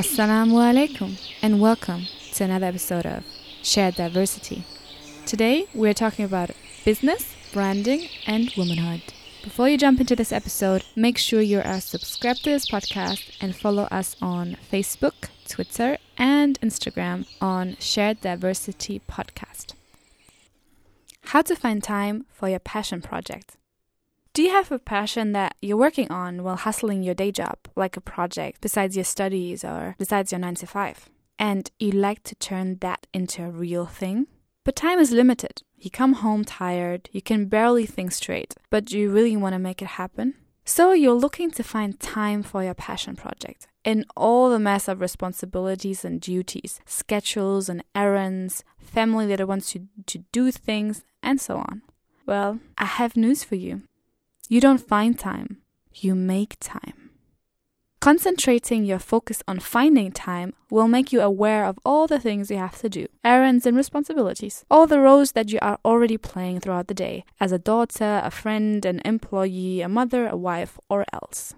Assalamu alaikum and welcome to another episode of Shared Diversity. Today we're talking about business, branding, and womanhood. Before you jump into this episode, make sure you are subscribed to this podcast and follow us on Facebook, Twitter, and Instagram on Shared Diversity Podcast. How to find time for your passion project. Do you have a passion that you're working on while hustling your day job, like a project besides your studies or besides your 9 to 5? And you like to turn that into a real thing? But time is limited. You come home tired, you can barely think straight, but you really want to make it happen? So you're looking to find time for your passion project in all the mess of responsibilities and duties, schedules and errands, family that wants you to do things, and so on. Well, I have news for you. You don't find time, you make time. Concentrating your focus on finding time will make you aware of all the things you have to do, errands and responsibilities, all the roles that you are already playing throughout the day as a daughter, a friend, an employee, a mother, a wife, or else.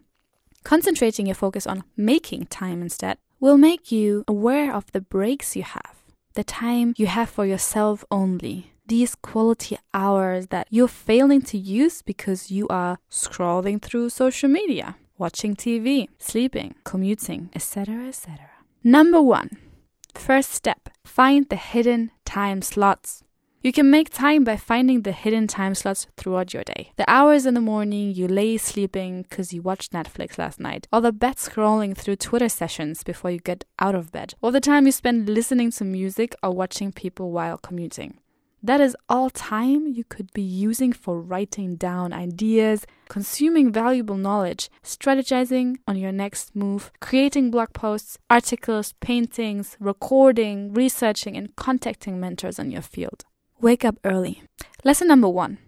Concentrating your focus on making time instead will make you aware of the breaks you have, the time you have for yourself only, these quality hours that you're failing to use because you are scrolling through social media, watching TV, sleeping, commuting, etc., etc. Number one, first step find the hidden time slots. You can make time by finding the hidden time slots throughout your day. The hours in the morning you lay sleeping because you watched Netflix last night, or the bed scrolling through Twitter sessions before you get out of bed, or the time you spend listening to music or watching people while commuting. That is all time you could be using for writing down ideas, consuming valuable knowledge, strategizing on your next move, creating blog posts, articles, paintings, recording, researching, and contacting mentors in your field. Wake up early. Lesson number one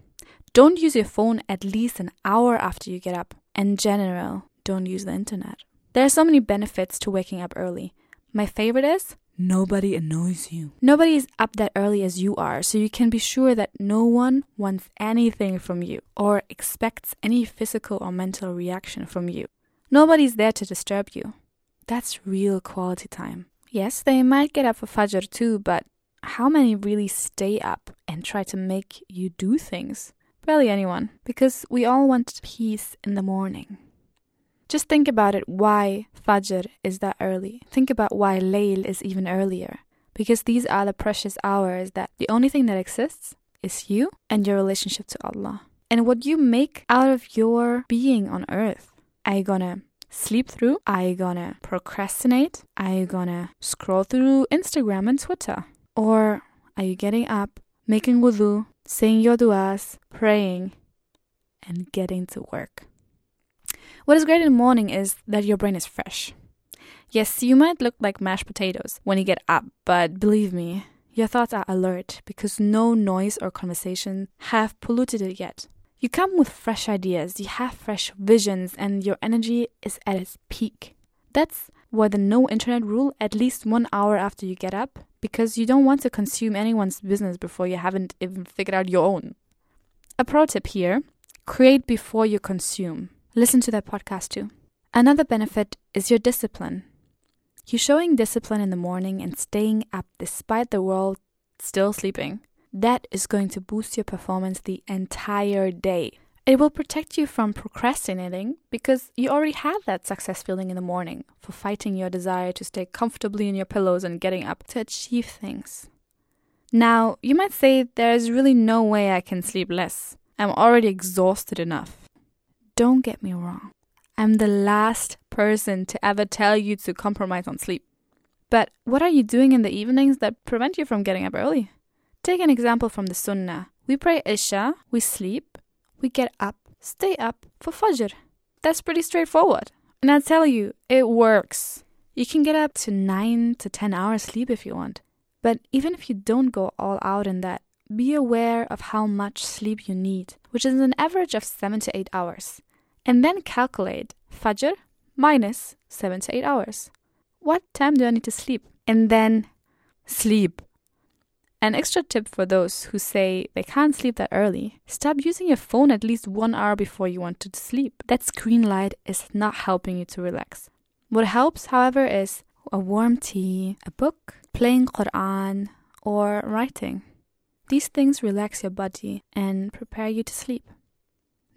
don't use your phone at least an hour after you get up. In general, don't use the internet. There are so many benefits to waking up early. My favorite is Nobody annoys you. Nobody is up that early as you are, so you can be sure that no one wants anything from you or expects any physical or mental reaction from you. Nobody's there to disturb you. That's real quality time. Yes, they might get up for Fajr too, but how many really stay up and try to make you do things? Barely anyone, because we all want peace in the morning. Just think about it why Fajr is that early. Think about why Layl is even earlier. Because these are the precious hours that the only thing that exists is you and your relationship to Allah. And what you make out of your being on earth. Are you gonna sleep through? Are you gonna procrastinate? Are you gonna scroll through Instagram and Twitter? Or are you getting up, making wudu, saying your du'as, praying, and getting to work? What is great in the morning is that your brain is fresh. Yes, you might look like mashed potatoes when you get up, but believe me, your thoughts are alert because no noise or conversation have polluted it yet. You come with fresh ideas, you have fresh visions, and your energy is at its peak. That's why the no internet rule at least one hour after you get up, because you don't want to consume anyone's business before you haven't even figured out your own. A pro tip here create before you consume. Listen to that podcast too. Another benefit is your discipline. You showing discipline in the morning and staying up despite the world still sleeping. That is going to boost your performance the entire day. It will protect you from procrastinating because you already have that success feeling in the morning for fighting your desire to stay comfortably in your pillows and getting up to achieve things. Now, you might say there is really no way I can sleep less. I'm already exhausted enough. Don't get me wrong, I'm the last person to ever tell you to compromise on sleep. But what are you doing in the evenings that prevent you from getting up early? Take an example from the Sunnah. We pray Isha, we sleep, we get up, stay up for Fajr. That's pretty straightforward. And I tell you, it works. You can get up to 9 to 10 hours sleep if you want. But even if you don't go all out in that, be aware of how much sleep you need, which is an average of 7 to 8 hours and then calculate Fajr minus 7 to 8 hours. What time do I need to sleep? And then sleep. An extra tip for those who say they can't sleep that early stop using your phone at least one hour before you want to sleep. That screen light is not helping you to relax. What helps, however, is a warm tea, a book, playing Quran, or writing. These things relax your body and prepare you to sleep.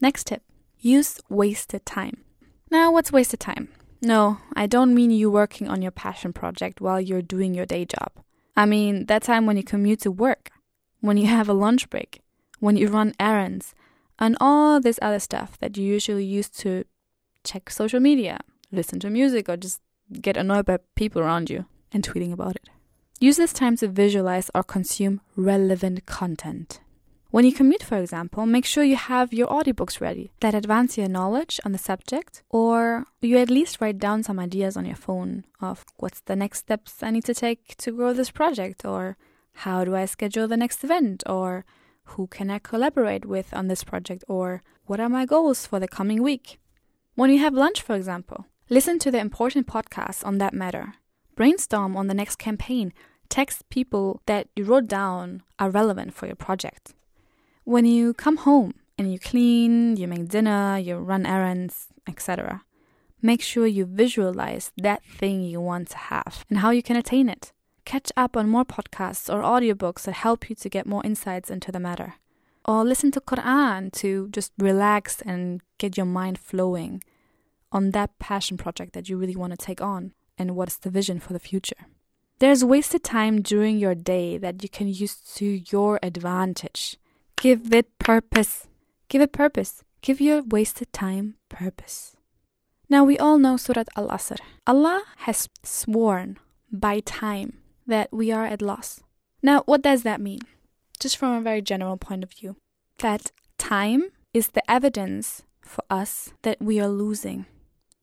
Next tip use wasted time. Now, what's wasted time? No, I don't mean you working on your passion project while you're doing your day job. I mean that time when you commute to work, when you have a lunch break, when you run errands, and all this other stuff that you usually use to check social media, listen to music, or just get annoyed by people around you and tweeting about it. Use this time to visualize or consume relevant content. When you commute, for example, make sure you have your audiobooks ready that advance your knowledge on the subject, or you at least write down some ideas on your phone of what's the next steps I need to take to grow this project, or how do I schedule the next event, or who can I collaborate with on this project, or what are my goals for the coming week. When you have lunch, for example, listen to the important podcasts on that matter. Brainstorm on the next campaign. Text people that you wrote down are relevant for your project. When you come home and you clean, you make dinner, you run errands, etc., make sure you visualize that thing you want to have and how you can attain it. Catch up on more podcasts or audiobooks that help you to get more insights into the matter. Or listen to Quran to just relax and get your mind flowing on that passion project that you really want to take on and what's the vision for the future. There's wasted time during your day that you can use to your advantage. Give it purpose. Give it purpose. Give your wasted time purpose. Now we all know Surat Al Asr. Allah has sworn by time that we are at loss. Now, what does that mean? Just from a very general point of view, that time is the evidence for us that we are losing.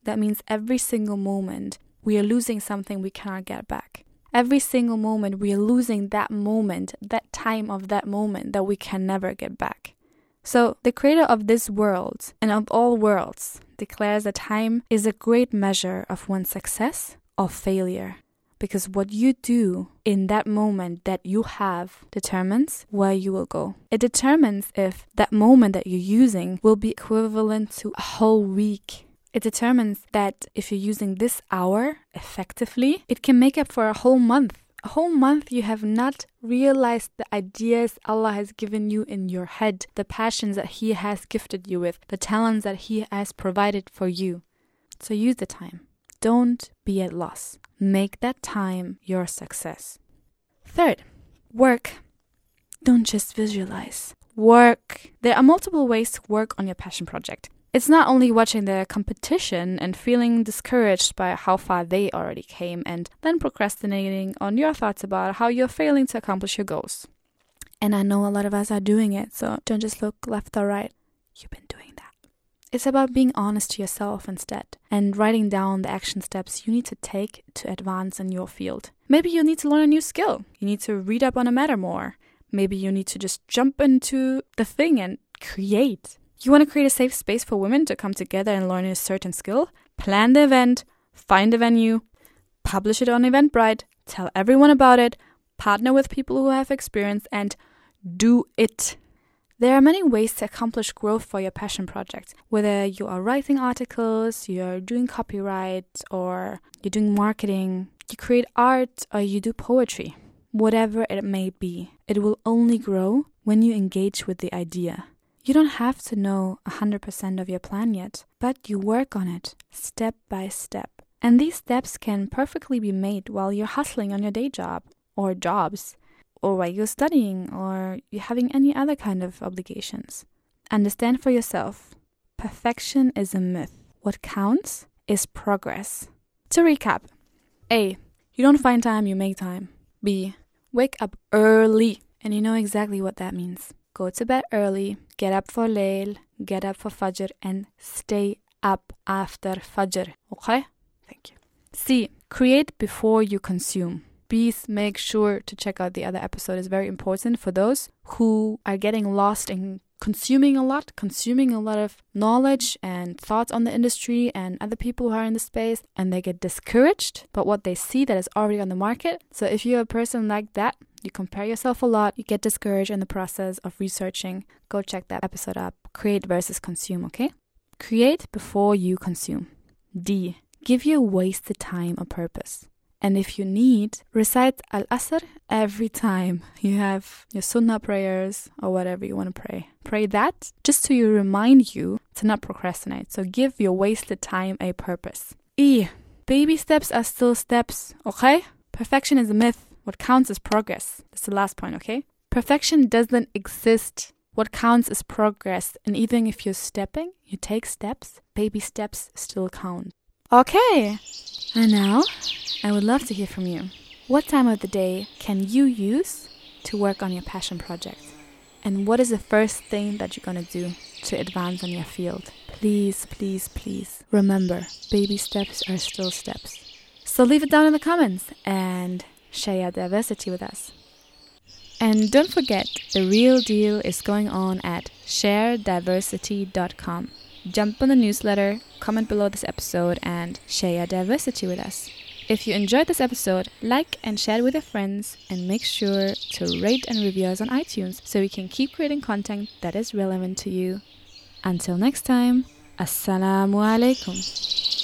That means every single moment we are losing something we cannot get back every single moment we are losing that moment, that time of that moment that we can never get back. So, the creator of this world and of all worlds declares that time is a great measure of one's success or failure. Because what you do in that moment that you have determines where you will go. It determines if that moment that you're using will be equivalent to a whole week it determines that if you're using this hour effectively, it can make up for a whole month. A whole month you have not realized the ideas Allah has given you in your head, the passions that He has gifted you with, the talents that He has provided for you. So use the time. Don't be at loss. Make that time your success. Third, work. Don't just visualize. Work. There are multiple ways to work on your passion project. It's not only watching the competition and feeling discouraged by how far they already came and then procrastinating on your thoughts about how you're failing to accomplish your goals. And I know a lot of us are doing it, so don't just look left or right. You've been doing that. It's about being honest to yourself instead and writing down the action steps you need to take to advance in your field. Maybe you need to learn a new skill. You need to read up on a matter more. Maybe you need to just jump into the thing and create. You want to create a safe space for women to come together and learn a certain skill? Plan the event, find a venue, publish it on Eventbrite, tell everyone about it, partner with people who have experience, and do it. There are many ways to accomplish growth for your passion project. Whether you are writing articles, you're doing copyright, or you're doing marketing, you create art, or you do poetry. Whatever it may be, it will only grow when you engage with the idea. You don't have to know 100% of your plan yet, but you work on it step by step. And these steps can perfectly be made while you're hustling on your day job or jobs, or while you're studying or you're having any other kind of obligations. Understand for yourself perfection is a myth. What counts is progress. To recap A. You don't find time, you make time. B. Wake up early, and you know exactly what that means. Go to bed early, get up for Layl, get up for Fajr, and stay up after Fajr. Okay? Thank you. C. Create before you consume. Please make sure to check out the other episode. It's very important for those who are getting lost in consuming a lot, consuming a lot of knowledge and thoughts on the industry and other people who are in the space, and they get discouraged But what they see that is already on the market. So if you're a person like that, you compare yourself a lot, you get discouraged in the process of researching, go check that episode up. Create versus consume, okay? Create before you consume. D. Give your wasted time a purpose. And if you need, recite Al Asr every time you have your Sunnah prayers or whatever you want to pray. Pray that just to remind you to not procrastinate. So give your wasted time a purpose. E. Baby steps are still steps, okay? Perfection is a myth. What counts is progress. That's the last point, okay? Perfection doesn't exist. What counts is progress. And even if you're stepping, you take steps, baby steps still count. Okay. And now, I would love to hear from you. What time of the day can you use to work on your passion project? And what is the first thing that you're to do to advance on your field? Please, please, please remember baby steps are still steps. So leave it down in the comments and share your diversity with us. And don't forget, the real deal is going on at sharediversity.com. Jump on the newsletter, comment below this episode, and share your diversity with us. If you enjoyed this episode, like and share it with your friends, and make sure to rate and review us on iTunes so we can keep creating content that is relevant to you. Until next time, Assalamu alaikum.